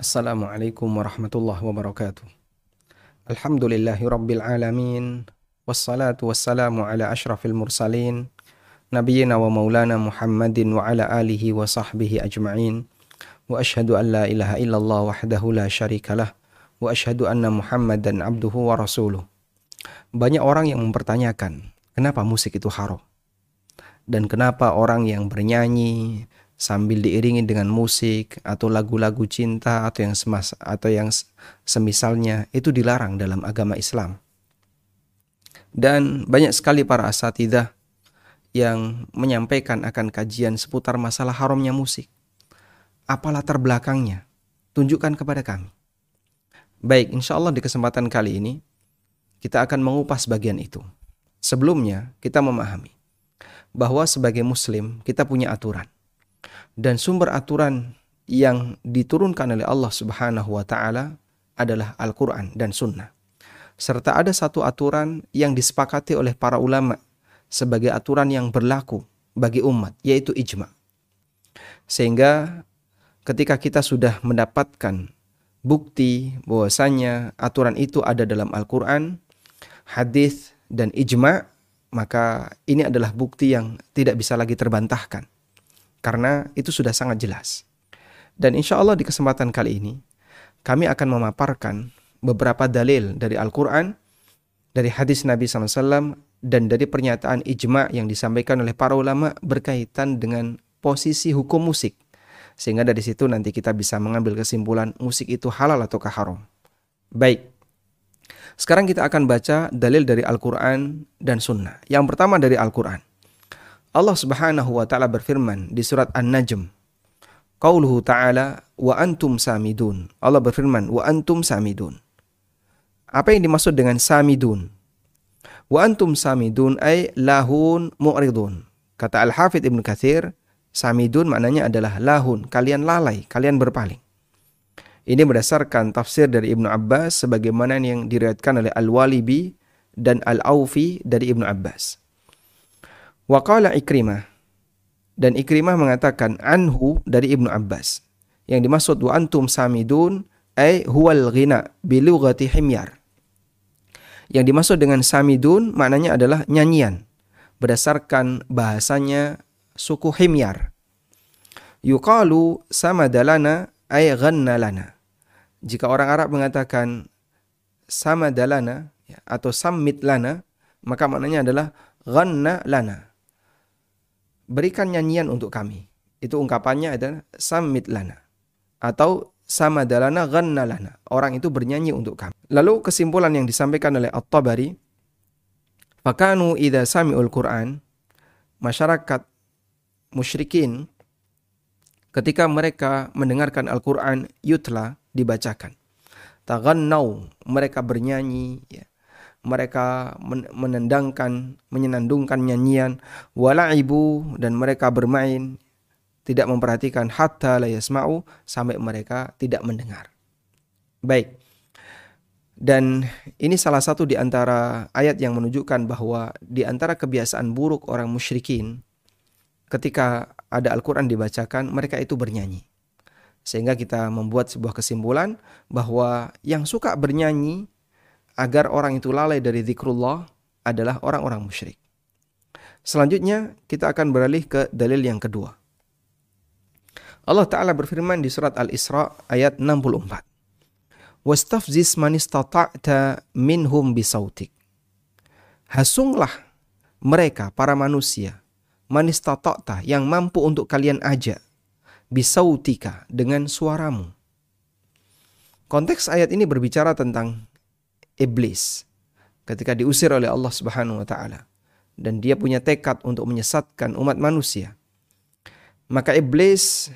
Assalamualaikum warahmatullahi wabarakatuh. Alhamdulillahi rabbil alamin. Wassalatu wassalamu ala ashrafil mursalin. Nabiyyina wa maulana Muhammadin wa ala alihi wa sahbihi ajma'in. Wa ashhadu an la ilaha illallah wahdahu la syarikalah. Wa ashhadu anna Muhammadan abduhu wa rasuluh. Banyak orang yang mempertanyakan, kenapa musik itu haram? Dan kenapa orang yang bernyanyi, sambil diiringi dengan musik atau lagu-lagu cinta atau yang semas atau yang semisalnya itu dilarang dalam agama Islam. Dan banyak sekali para asatidah yang menyampaikan akan kajian seputar masalah haramnya musik. Apa latar belakangnya? Tunjukkan kepada kami. Baik, insya Allah di kesempatan kali ini kita akan mengupas bagian itu. Sebelumnya kita memahami bahwa sebagai muslim kita punya aturan dan sumber aturan yang diturunkan oleh Allah Subhanahu wa taala adalah Al-Qur'an dan Sunnah. Serta ada satu aturan yang disepakati oleh para ulama sebagai aturan yang berlaku bagi umat, yaitu ijma. Sehingga ketika kita sudah mendapatkan bukti bahwasanya aturan itu ada dalam Al-Quran, hadis dan ijma, maka ini adalah bukti yang tidak bisa lagi terbantahkan karena itu sudah sangat jelas. Dan insya Allah di kesempatan kali ini, kami akan memaparkan beberapa dalil dari Al-Quran, dari hadis Nabi SAW, dan dari pernyataan ijma yang disampaikan oleh para ulama berkaitan dengan posisi hukum musik. Sehingga dari situ nanti kita bisa mengambil kesimpulan musik itu halal atau haram. Baik, sekarang kita akan baca dalil dari Al-Quran dan Sunnah. Yang pertama dari Al-Quran. Allah Subhanahu wa taala berfirman di surat An-Najm. Qauluhu ta'ala wa antum samidun. Allah berfirman wa antum samidun. Apa yang dimaksud dengan samidun? Wa antum samidun ay lahun mu'ridun. Kata Al-Hafidh Ibn Kathir, samidun maknanya adalah lahun, kalian lalai, kalian berpaling. Ini berdasarkan tafsir dari Ibnu Abbas sebagaimana yang diriwayatkan oleh Al-Walibi dan Al-Aufi dari Ibnu Abbas. Waqala Ikrimah. Dan Ikrimah mengatakan anhu dari Ibnu Abbas. Yang dimaksud wa antum samidun ay huwal ghina bilughati himyar. Yang dimaksud dengan samidun maknanya adalah nyanyian berdasarkan bahasanya suku himyar. Yuqalu samadalana ay ghanna lana. Jika orang Arab mengatakan samadalana ya, atau sammit lana, maka maknanya adalah ghanna lana berikan nyanyian untuk kami. Itu ungkapannya adalah samit lana. Atau sama dalana ghanna lana. Orang itu bernyanyi untuk kami. Lalu kesimpulan yang disampaikan oleh At-Tabari. Fakanu idha sami'ul Qur'an. Masyarakat musyrikin ketika mereka mendengarkan Al-Quran yutla dibacakan. Taghannau mereka bernyanyi ya mereka menendangkan, menyenandungkan nyanyian, walaibu dan mereka bermain, tidak memperhatikan hatta la yasma'u sampai mereka tidak mendengar. Baik. Dan ini salah satu di antara ayat yang menunjukkan bahwa di antara kebiasaan buruk orang musyrikin ketika ada Al-Qur'an dibacakan, mereka itu bernyanyi. Sehingga kita membuat sebuah kesimpulan bahwa yang suka bernyanyi agar orang itu lalai dari zikrullah adalah orang-orang musyrik. Selanjutnya kita akan beralih ke dalil yang kedua. Allah Ta'ala berfirman di surat Al-Isra ayat 64. Wastafzis man istata'ta minhum bisautik. Hasunglah mereka para manusia man istata'ta yang mampu untuk kalian ajak bisautika dengan suaramu. Konteks ayat ini berbicara tentang iblis ketika diusir oleh Allah Subhanahu wa taala dan dia punya tekad untuk menyesatkan umat manusia. Maka iblis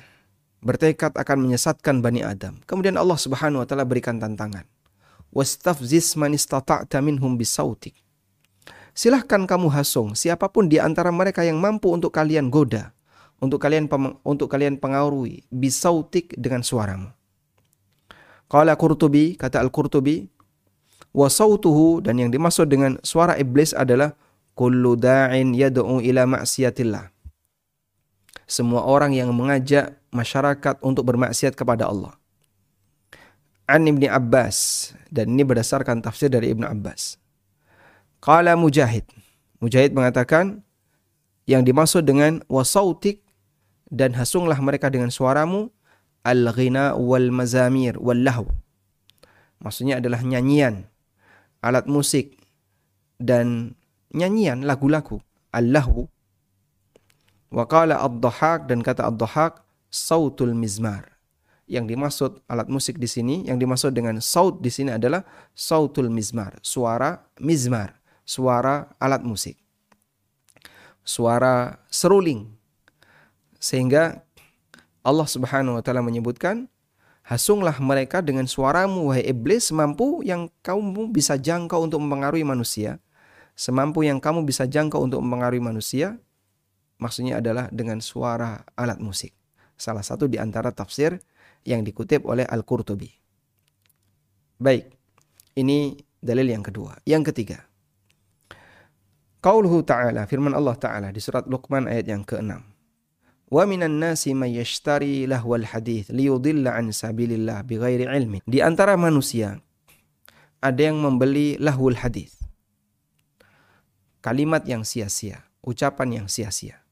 bertekad akan menyesatkan Bani Adam. Kemudian Allah Subhanahu wa taala berikan tantangan. Wastafziz man istata'ta minhum bisautik. Silahkan kamu hasung siapa pun di antara mereka yang mampu untuk kalian goda, untuk kalian untuk kalian pengaruhi bisautik dengan suaramu. Qala Qurtubi, kata Al-Qurtubi, Wasautuhu dan yang dimaksud dengan suara iblis adalah kullu da'in yad'u ila maksiatillah. Semua orang yang mengajak masyarakat untuk bermaksiat kepada Allah. an Ibni Abbas dan ini berdasarkan tafsir dari Ibnu Abbas. Qala Mujahid. Mujahid mengatakan yang dimaksud dengan wasautik dan hasunglah mereka dengan suaramu al-ghina wal mazamir wal lahu. Maksudnya adalah nyanyian, alat musik dan nyanyian lagu-lagu al-lahu. Wa qala ad-dhahak dan kata ad-dhahak sautul mizmar. Yang dimaksud alat musik di sini, yang dimaksud dengan saut di sini adalah sautul mizmar, suara mizmar, suara alat musik. Suara seruling. Sehingga Allah Subhanahu wa taala menyebutkan, hasunglah mereka dengan suaramu wahai iblis semampu yang kamu bisa jangkau untuk mempengaruhi manusia. Semampu yang kamu bisa jangkau untuk mempengaruhi manusia, maksudnya adalah dengan suara alat musik. Salah satu di antara tafsir yang dikutip oleh Al-Qurtubi. Baik, ini dalil yang kedua. Yang ketiga, Qauluhu ta'ala, firman Allah ta'ala di surat Luqman ayat yang ke-6. Wa minan nasi may yashtari lahwal hadith liyudilla an sabilillah bighairi ilmin. Di antara manusia ada yang membeli lahwul hadith. Kalimat yang sia-sia, ucapan yang sia-sia.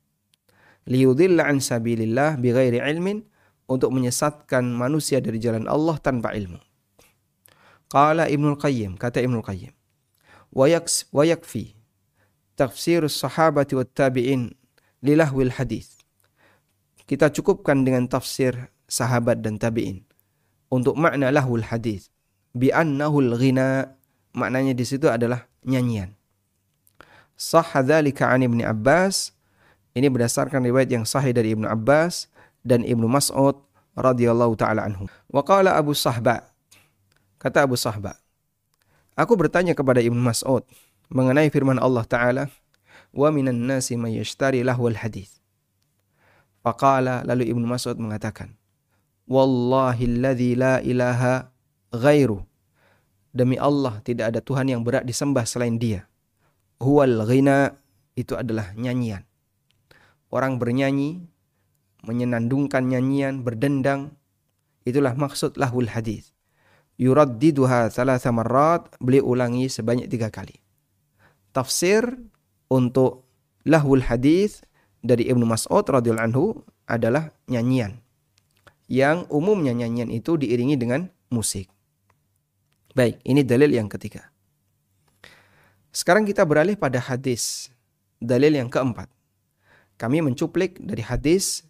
Liyudilla an sabilillah bighairi ilmin untuk menyesatkan manusia dari jalan Allah tanpa ilmu. Qala Ibnu Qayyim, kata Ibnu Qayyim. Wa yakfi tafsir sahabati wat tabi'in lilahwil hadis. Kita cukupkan dengan tafsir sahabat dan tabi'in untuk makna lahwul hadis. Bi annahul ghina maknanya di situ adalah nyanyian. Sahha dzalika an Ibnu Abbas ini berdasarkan riwayat yang sahih dari Ibnu Abbas dan Ibnu Mas'ud radhiyallahu taala anhu. Wa qala Abu Sahba kata Abu Sahba Aku bertanya kepada Ibnu Mas'ud mengenai firman Allah taala wa minan nasi may yashtari lahwal hadis. Faqala lalu Ibnu Mas'ud mengatakan Wallahi alladzi la ilaha ghairu Demi Allah tidak ada Tuhan yang berat disembah selain dia. Huwal ghina itu adalah nyanyian. Orang bernyanyi menyenandungkan nyanyian, berdendang. Itulah maksud lahul hadis. Yuraddiduha thalatha marrat, beli ulangi sebanyak tiga kali. Tafsir untuk lahul hadis dari Ibnu Mas'ud radhiyallahu anhu adalah nyanyian. Yang umumnya nyanyian itu diiringi dengan musik. Baik, ini dalil yang ketiga. Sekarang kita beralih pada hadis. Dalil yang keempat. Kami mencuplik dari hadis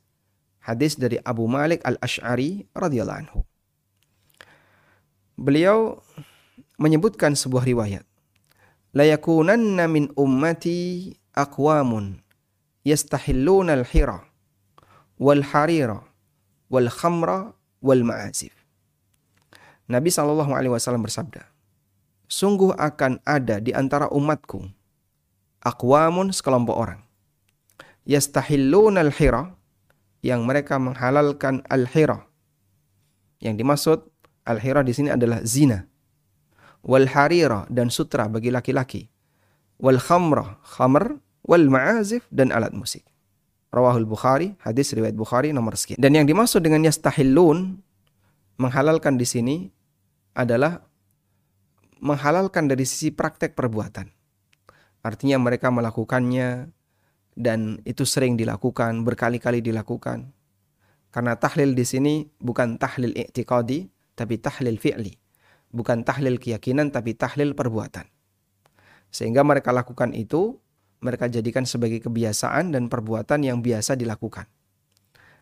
Hadis dari Abu Malik Al-Ash'ari radhiyallahu anhu. Beliau menyebutkan sebuah riwayat. La yakunanna min ummati aqwamun yastahilluna al-hira wal harira wal khamra wal ma'azif. Nabi Shallallahu alaihi wasallam bersabda, Sungguh akan ada di antara umatku aqwamun sekelompok orang yastahilluna al-hira yang mereka menghalalkan al-hira. Yang dimaksud al-hira di sini adalah zina. Wal harira dan sutra bagi laki-laki. Wal khamra, khamr, wal ma'azif dan alat musik. Rawahul Bukhari, hadis riwayat Bukhari nomor sekian. Dan yang dimaksud dengan yastahillun menghalalkan di sini adalah menghalalkan dari sisi praktek perbuatan. Artinya mereka melakukannya dan itu sering dilakukan, berkali-kali dilakukan. Karena tahlil di sini bukan tahlil i'tiqadi, tapi tahlil fi'li. Bukan tahlil keyakinan, tapi tahlil perbuatan. Sehingga mereka lakukan itu, mereka jadikan sebagai kebiasaan dan perbuatan yang biasa dilakukan.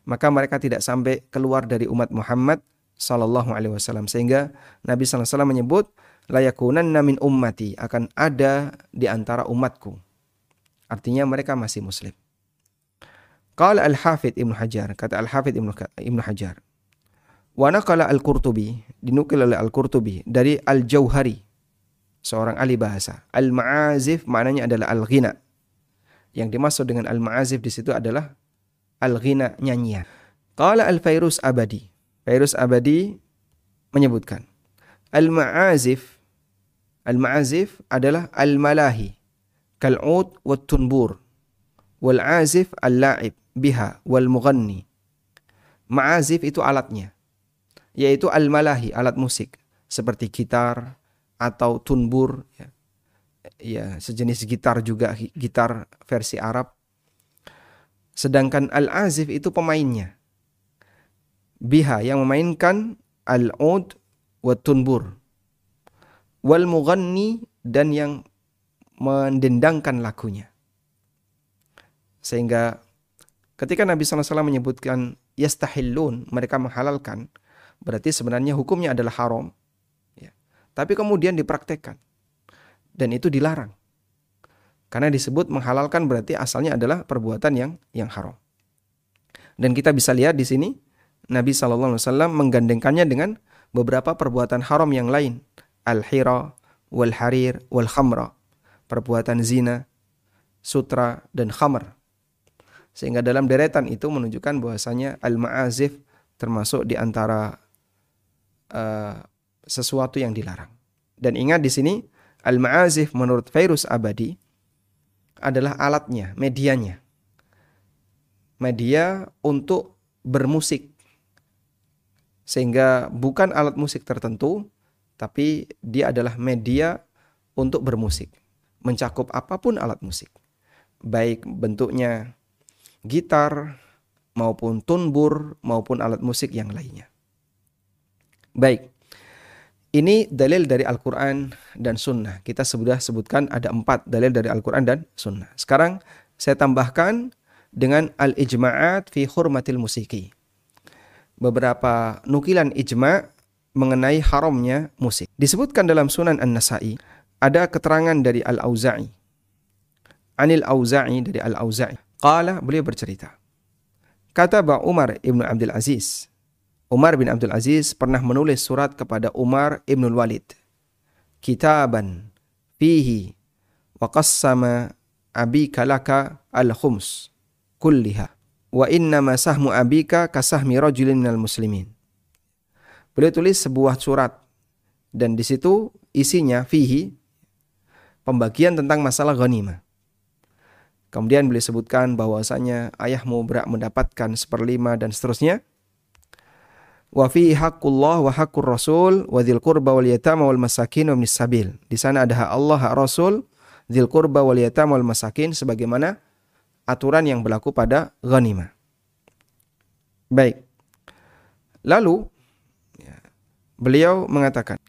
Maka mereka tidak sampai keluar dari umat Muhammad Sallallahu Alaihi Wasallam. Sehingga Nabi Sallallahu Alaihi Wasallam menyebut, layakunan namin ummati akan ada di antara umatku Artinya mereka masih muslim. Qala Al-Hafidh Ibnu Hajar, kata Al-Hafidh Ibnu, Ibnu Hajar. Wa naqala Al-Qurtubi, dinukil oleh Al-Qurtubi dari Al-Jauhari, seorang ahli bahasa. Al-Ma'azif maknanya adalah al-ghina. Yang dimaksud dengan al-ma'azif di situ adalah al-ghina nyanyian. Qala Al-Fairus Abadi. Fairus Abadi menyebutkan al-ma'azif al-ma'azif adalah al-malahi kal'ud wa tunbur wal azif al-la'ib biha wal mughanni. Ma'azif itu alatnya. yaitu al-malahi, alat musik seperti gitar atau tunbur ya. Ya sejenis gitar juga gitar versi Arab. Sedangkan al-azif itu pemainnya. Biha yang memainkan al-ud wa tunbur. Wal mughanni dan yang mendendangkan lagunya. Sehingga ketika Nabi SAW menyebutkan yastahillun, mereka menghalalkan, berarti sebenarnya hukumnya adalah haram. Ya. Tapi kemudian dipraktekkan. Dan itu dilarang. Karena disebut menghalalkan berarti asalnya adalah perbuatan yang yang haram. Dan kita bisa lihat di sini Nabi SAW menggandengkannya dengan beberapa perbuatan haram yang lain. Al-hira, wal-harir, wal-khamra. Perbuatan zina, sutra, dan khamr. Sehingga dalam deretan itu menunjukkan bahwasanya al-ma'azif termasuk di antara uh, sesuatu yang dilarang. Dan ingat di sini al-ma'azif menurut Fairus Abadi adalah alatnya, medianya. Media untuk bermusik. Sehingga bukan alat musik tertentu, tapi dia adalah media untuk bermusik. Mencakup apa pun alat musik. Baik bentuknya gitar, maupun tunbur, maupun alat musik yang lainnya. Baik, ini dalil dari Al-Quran dan Sunnah. Kita sudah sebutkan ada empat dalil dari Al-Quran dan Sunnah. Sekarang saya tambahkan dengan al-ijma'at fi hurmatil musiki. Beberapa nukilan ijma' mengenai haramnya musik. Disebutkan dalam Sunan An-Nasai, ada keterangan dari Al-Auza'i. Anil Auza'i dari Al-Auza'i. Qala beliau bercerita. Kata Ba Umar Ibn Abdul Aziz. Umar bin Abdul Aziz pernah menulis surat kepada Umar Ibn Walid. Kitaban fihi wa qassama abika laka al-khums kulliha. Wa innama sahmu abika kasahmi rajulin minal muslimin. Beliau tulis sebuah surat dan di situ isinya fihi pembagian tentang masalah ghanimah. Kemudian beliau sebutkan bahwasanya ayahmu berhak mendapatkan seperlima dan seterusnya. Wa fi haqqullah wa haqqur rasul wa dzil qurba wal yatama wal masakin wa sabil. Di sana ada hak Allah, hak Rasul, dzil qurba wal yatama wal masakin sebagaimana aturan yang berlaku pada ghanimah. Baik. Lalu ya, beliau mengatakan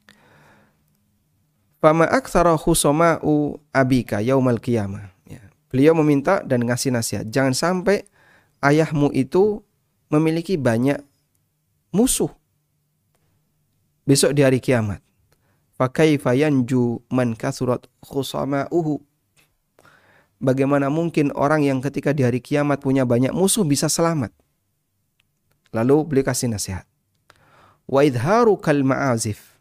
Fama aktsara khusama'u abika yaumal qiyamah. Beliau meminta dan ngasih nasihat, jangan sampai ayahmu itu memiliki banyak musuh besok di hari kiamat. Fakaifa yanju man kasurat khusama'uhu. Bagaimana mungkin orang yang ketika di hari kiamat punya banyak musuh bisa selamat? Lalu beliau kasih nasihat. Wa idharu kal ma'azif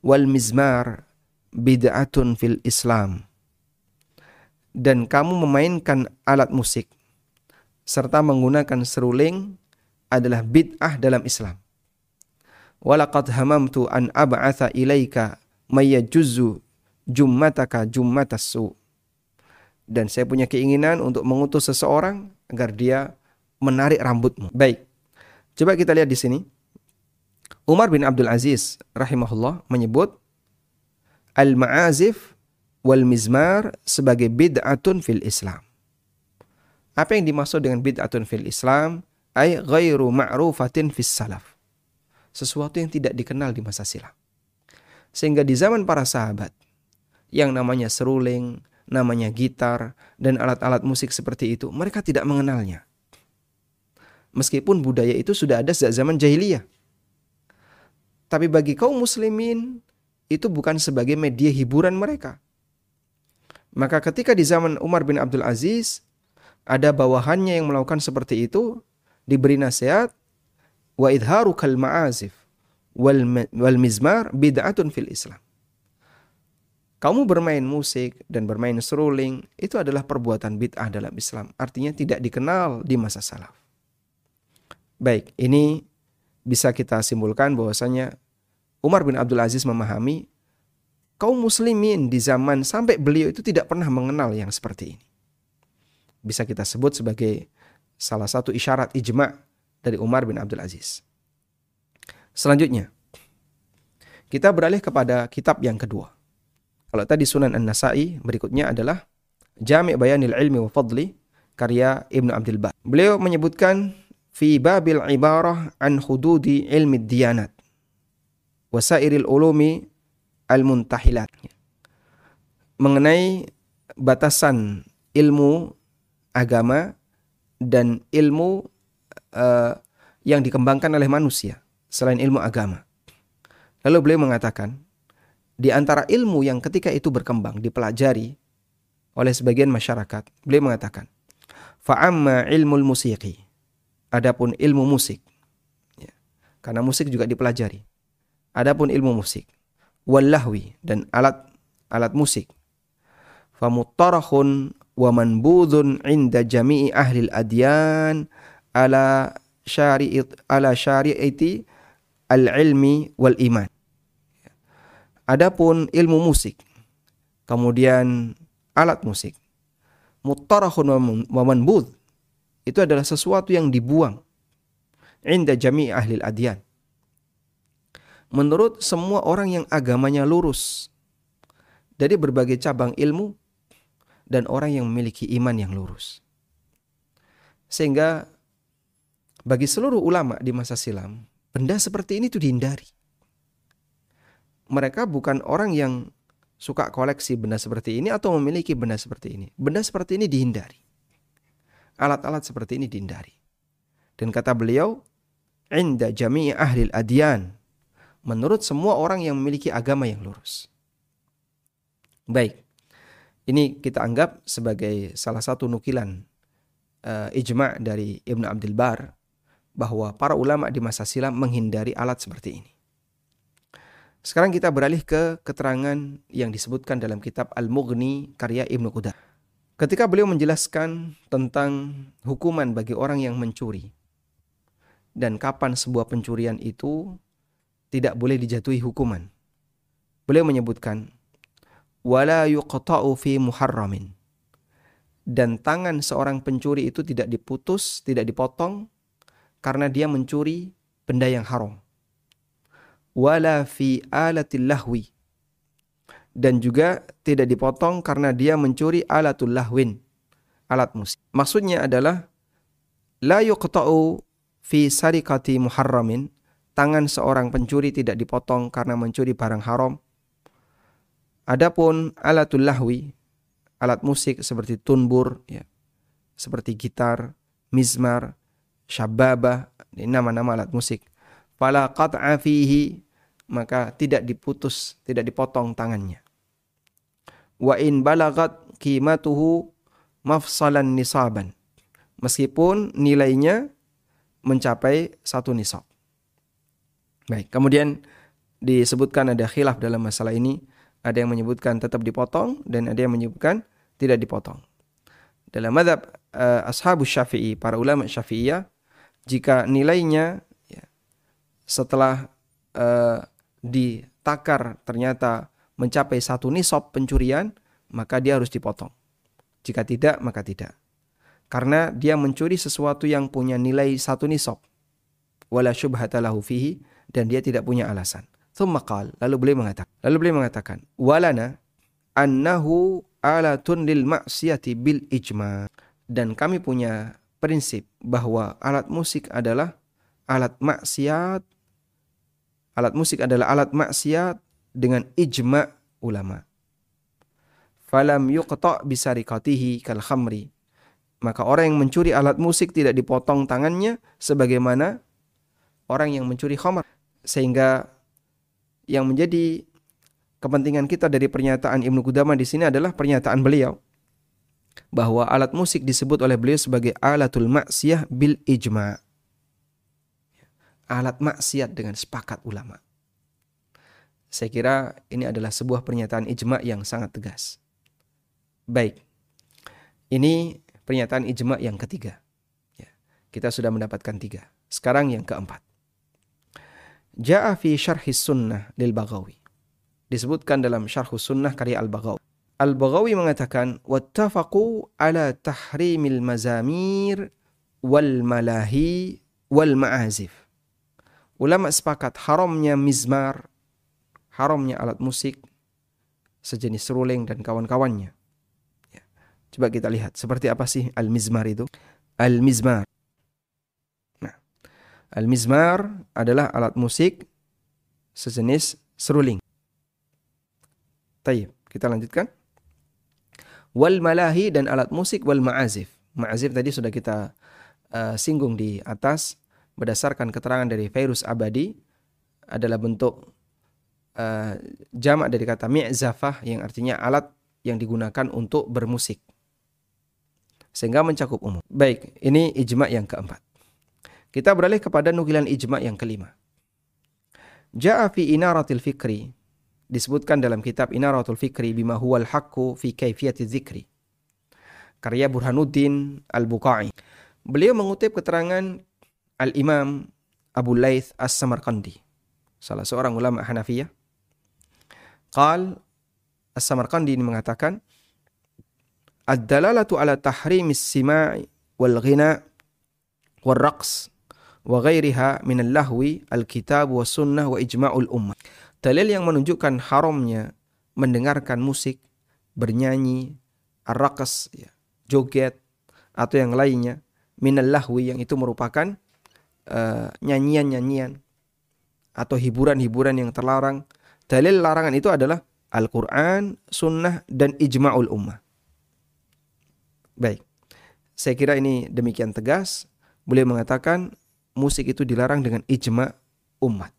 wal mizmar bid'atun fil Islam dan kamu memainkan alat musik serta menggunakan seruling adalah bid'ah dalam Islam. Walaqad hamamtu an ab'atha ilaika mayyajuzzu jummataka jummatassu. Dan saya punya keinginan untuk mengutus seseorang agar dia menarik rambutmu. Baik. Coba kita lihat di sini. Umar bin Abdul Aziz rahimahullah menyebut al-ma'azif wal mizmar sebagai bid'atun fil Islam. Apa yang dimaksud dengan bid'atun fil Islam? Ay ghairu ma'rufatin fis salaf. Sesuatu yang tidak dikenal di masa silam. Sehingga di zaman para sahabat, yang namanya seruling, namanya gitar, dan alat-alat musik seperti itu, mereka tidak mengenalnya. Meskipun budaya itu sudah ada sejak zaman jahiliyah. Tapi bagi kaum muslimin, itu bukan sebagai media hiburan mereka. Maka ketika di zaman Umar bin Abdul Aziz ada bawahannya yang melakukan seperti itu diberi nasihat wa idharu kal ma'azif wal, wal mizmar bid'atun fil Islam. Kamu bermain musik dan bermain seruling itu adalah perbuatan bid'ah dalam Islam. Artinya tidak dikenal di masa salaf. Baik, ini bisa kita simpulkan bahwasanya Umar bin Abdul Aziz memahami kaum muslimin di zaman sampai beliau itu tidak pernah mengenal yang seperti ini. Bisa kita sebut sebagai salah satu isyarat ijma' dari Umar bin Abdul Aziz. Selanjutnya, kita beralih kepada kitab yang kedua. Kalau tadi Sunan An-Nasai, berikutnya adalah Jami' Bayanil Ilmi wa Fadli karya Ibnu Abdul Bar. Beliau menyebutkan fi babil ibarah an hududi ilmi diyanat wasairil ulumi al-muntahilat mengenai batasan ilmu agama dan ilmu uh, yang dikembangkan oleh manusia selain ilmu agama. Lalu beliau mengatakan, di antara ilmu yang ketika itu berkembang, dipelajari oleh sebagian masyarakat, beliau mengatakan, fa'amma ilmu musiki, adapun ilmu musik, ya, karena musik juga dipelajari, adapun ilmu musik, wallahwi dan alat alat musik, famuttarahun wa manbudun inda jami'i ahli al-adyan ala syari'it ala syari'iti al-ilmi wal iman. Adapun ilmu musik, kemudian alat musik, muttarahun wa manbud itu adalah sesuatu yang dibuang inda jami'i ahli al-adyan. Menurut semua orang yang agamanya lurus dari berbagai cabang ilmu dan orang yang memiliki iman yang lurus. Sehingga bagi seluruh ulama di masa silam, benda seperti ini itu dihindari. Mereka bukan orang yang suka koleksi benda seperti ini atau memiliki benda seperti ini. Benda seperti ini dihindari. Alat-alat seperti ini dihindari. Dan kata beliau, Inda jami'i ahli adyan. Menurut semua orang yang memiliki agama yang lurus. Baik. Ini kita anggap sebagai salah satu nukilan uh, ijma' dari Ibnu Abdul Bar bahwa para ulama di masa silam menghindari alat seperti ini. Sekarang kita beralih ke keterangan yang disebutkan dalam kitab Al-Mughni karya Ibnu Qudar. Ketika beliau menjelaskan tentang hukuman bagi orang yang mencuri dan kapan sebuah pencurian itu tidak boleh dijatuhi hukuman. Beliau menyebutkan wala yuqta'u fi muharramin. Dan tangan seorang pencuri itu tidak diputus, tidak dipotong karena dia mencuri benda yang haram. Wala fi alatil lahwi. Dan juga tidak dipotong karena dia mencuri alatul lahwin, alat musik. Maksudnya adalah la yuqta'u fi sarikati muharramin, tangan seorang pencuri tidak dipotong karena mencuri barang haram Adapun alatul lahwi, alat musik seperti tunbur, ya, seperti gitar, mizmar, syababah, ini nama-nama alat musik. Fala qat'a fihi, maka tidak diputus, tidak dipotong tangannya. Wa in balagat qimatuhu mafsalan nisaban. Meskipun nilainya mencapai satu nisab. Baik, kemudian disebutkan ada khilaf dalam masalah ini ada yang menyebutkan tetap dipotong dan ada yang menyebutkan tidak dipotong. Dalam madhab uh, ashabu syafi'i, para ulama syafi'iyah, jika nilainya ya, setelah uh, ditakar ternyata mencapai satu nisab pencurian, maka dia harus dipotong. Jika tidak, maka tidak. Karena dia mencuri sesuatu yang punya nilai satu nisab. Wala syubhata lahu fihi, dan dia tidak punya alasan. Thumma qal, lalu beliau mengatakan, lalu beliau mengatakan, walana annahu alatun lil maksiati bil ijma. Dan kami punya prinsip bahwa alat musik adalah alat maksiat. Alat musik adalah alat maksiat dengan ijma ulama. Falam yuqta bisarikatihi kal khamri. Maka orang yang mencuri alat musik tidak dipotong tangannya sebagaimana orang yang mencuri khamr. Sehingga yang menjadi kepentingan kita dari pernyataan Ibnu Qudamah di sini adalah pernyataan beliau bahwa alat musik disebut oleh beliau sebagai alatul maksiyah bil ijma. Alat maksiat dengan sepakat ulama. Saya kira ini adalah sebuah pernyataan ijma yang sangat tegas. Baik. Ini pernyataan ijma yang ketiga. Ya, kita sudah mendapatkan tiga. Sekarang yang keempat. Ja'a fi syarhi sunnah lil Baghawi. Disebutkan dalam syarh sunnah karya Al-Baghawi. Al-Baghawi mengatakan, Wattafaqu ala tahrimil mazamir wal malahi wal ma'azif. ulama sepakat haramnya mizmar, haramnya alat musik sejenis seruling dan kawan-kawannya. Ya. Coba kita lihat seperti apa sih al-mizmar itu? Al-mizmar. Al-mizmar adalah alat musik sejenis seruling. Tayyib, kita lanjutkan. Wal malahi dan alat musik wal ma'azif. Ma'azif tadi sudah kita uh, singgung di atas berdasarkan keterangan dari Fairus Abadi adalah bentuk uh, jamak dari kata mi'zafah yang artinya alat yang digunakan untuk bermusik. Sehingga mencakup umum. Baik, ini ijma yang keempat. Kita beralih kepada nukilan ijma yang kelima. Ja'a fi inaratil fikri disebutkan dalam kitab Inaratul Fikri bima huwal haqqu fi kaifiyati dzikri. Karya Burhanuddin Al-Buqai. Beliau mengutip keterangan Al-Imam Abu Laith As-Samarqandi, salah seorang ulama Hanafiyah. Qal As-Samarqandi ini mengatakan Ad-dalalatu ala tahrimis sima'i wal ghina wal raqs wa ghairiha min al-lahwi al-kitab wa sunnah wa ijma'ul ummah. Dalil yang menunjukkan haramnya mendengarkan musik, bernyanyi, arrakas, ya, joget, atau yang lainnya, minal lahwi yang itu merupakan eh, nyanyian-nyanyian atau hiburan-hiburan yang terlarang. Dalil larangan itu adalah Al-Quran, Sunnah, dan Ijma'ul Ummah. Baik, saya kira ini demikian tegas. Beliau mengatakan musik itu dilarang dengan ijma' umat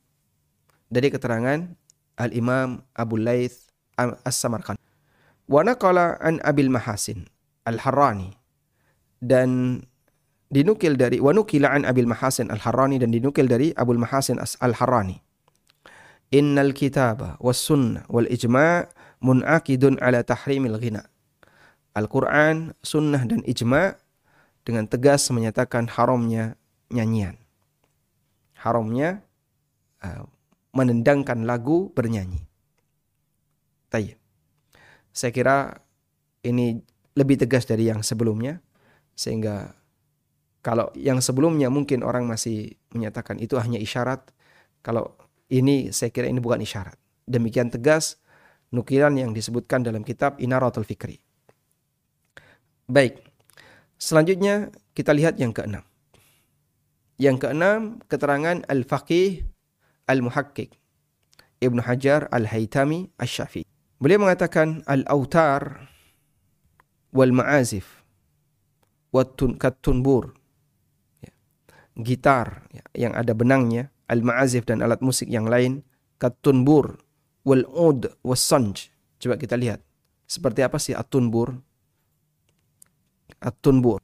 dari keterangan Al-Imam Abu Laith As-Samarkand. Wa naqala an Abil Mahasin Al-Harrani dan dinukil dari wa nukila an Abil Mahasin Al-Harrani dan dinukil dari Abul Mahasin Al-Harrani. Innal kitaba was sunnah wal ijma' munakidun ala tahrimil ghina. Al-Quran, sunnah dan ijma' dengan tegas menyatakan haramnya nyanyian. Haramnya uh, menendangkan lagu bernyanyi. Tayyib. Saya kira ini lebih tegas dari yang sebelumnya sehingga kalau yang sebelumnya mungkin orang masih menyatakan itu hanya isyarat, kalau ini saya kira ini bukan isyarat. Demikian tegas nukilan yang disebutkan dalam kitab Inaratul Fikri. Baik. Selanjutnya kita lihat yang keenam. Yang keenam keterangan Al-Faqih Al-Muhakkik Ibnu Hajar Al-Haytami Asy-Syafi'i. Beliau mengatakan al-autar wal ma'azif watun katunbur ya. gitar ya, yang ada benangnya al-ma'azif dan alat musik yang lain katunbur wal ud was sanj coba kita lihat seperti apa sih atunbur atunbur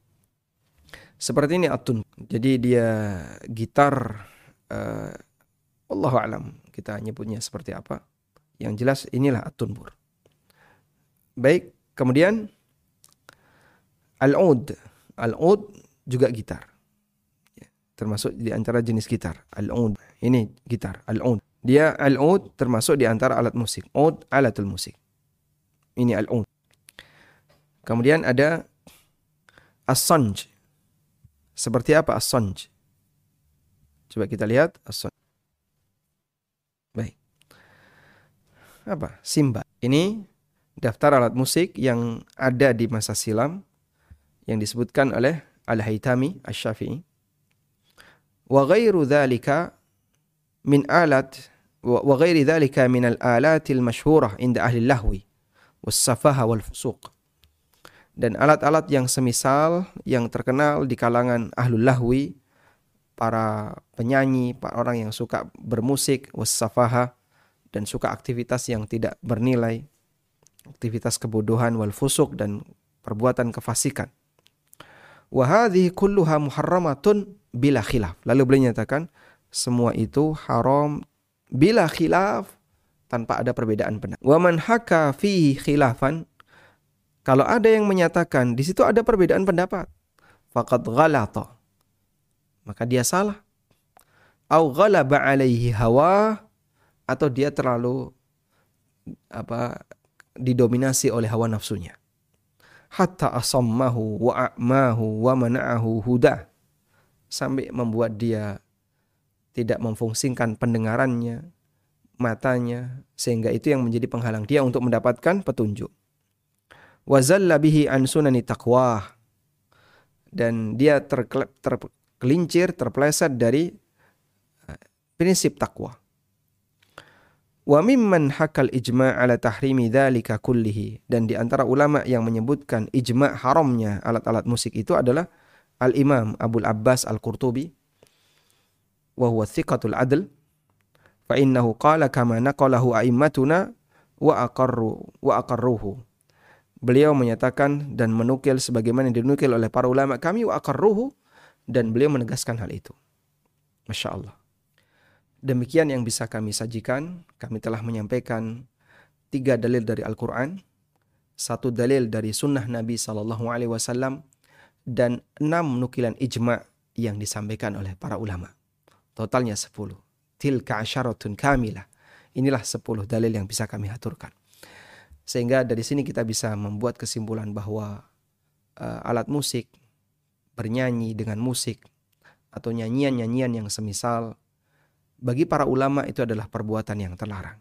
seperti ini atun jadi dia gitar uh, Allahu alam kita nyebutnya seperti apa. Yang jelas inilah at-tunbur. Baik, kemudian al-ud. Al-ud juga gitar. Ya, termasuk di antara jenis gitar. Al-ud. Ini gitar, al-ud. Dia al-ud termasuk di antara alat musik. Ud alatul musik. Ini al-ud. Kemudian ada as-sanj. Seperti apa as-sanj? Coba kita lihat as-sanj. apa? Simba. Ini daftar alat musik yang ada di masa silam yang disebutkan oleh Al-Haytami Asy-Syafi'i. Wa ghairu dzalika min alat wa ghairi dzalika min al-alat al-masyhurah inda ahli lahwi was-safaha wal fusuq. Dan alat-alat yang semisal yang terkenal di kalangan ahlul lahwi, para penyanyi, para orang yang suka bermusik, was-safaha dan suka aktivitas yang tidak bernilai, aktivitas kebodohan wal fusuk dan perbuatan kefasikan. Wa hadhihi kulluha muharramatun bila khilaf. Lalu beliau nyatakan semua itu haram bila khilaf tanpa ada perbedaan pendapat. Wa man haka fihi khilafan kalau ada yang menyatakan di situ ada perbedaan pendapat, faqad ghalata. Maka dia salah. Au ghalaba alaihi hawa atau dia terlalu apa didominasi oleh hawa nafsunya. Hatta asammahu wa a'mahu wa mana'ahu huda. Sampai membuat dia tidak memfungsikan pendengarannya, matanya, sehingga itu yang menjadi penghalang dia untuk mendapatkan petunjuk. Wazalla bihi an sunani taqwa dan dia tergelincir, terpleset dari eh, prinsip takwa. Wa mimman hakal ijma' ala tahrimi dzalika kullihi. Dan di antara ulama yang menyebutkan ijma' haramnya alat-alat musik itu adalah Al-Imam Abdul Abbas Al-Qurtubi. Wa huwa thiqatul adl. Fa innahu qala kama naqalahu a'immatuna wa aqarru wa aqarruhu beliau menyatakan dan menukil sebagaimana yang dinukil oleh para ulama kami wa aqarruhu dan beliau menegaskan hal itu Masya Allah Demikian yang bisa kami sajikan. Kami telah menyampaikan tiga dalil dari Al-Quran, satu dalil dari Sunnah Nabi Sallallahu Alaihi Wasallam, dan enam nukilan ijma yang disampaikan oleh para ulama. Totalnya sepuluh. Tilka asyaratun kamilah. Inilah sepuluh dalil yang bisa kami aturkan. Sehingga dari sini kita bisa membuat kesimpulan bahwa uh, alat musik, bernyanyi dengan musik, atau nyanyian-nyanyian yang semisal bagi para ulama itu adalah perbuatan yang terlarang.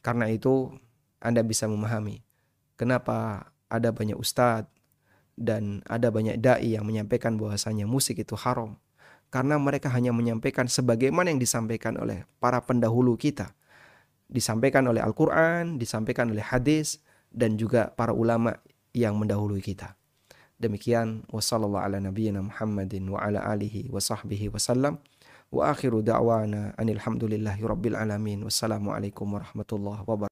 Karena itu Anda bisa memahami kenapa ada banyak ustadz dan ada banyak dai yang menyampaikan bahwasanya musik itu haram. Karena mereka hanya menyampaikan sebagaimana yang disampaikan oleh para pendahulu kita. Disampaikan oleh Al-Quran, disampaikan oleh hadis, dan juga para ulama yang mendahului kita. Demikian wassalamualaikum warahmatullahi wabarakatuh. Wa akhiru da'wana anil hamdulillahi rabbil alamin. Warahmatullahi wabarakatuh.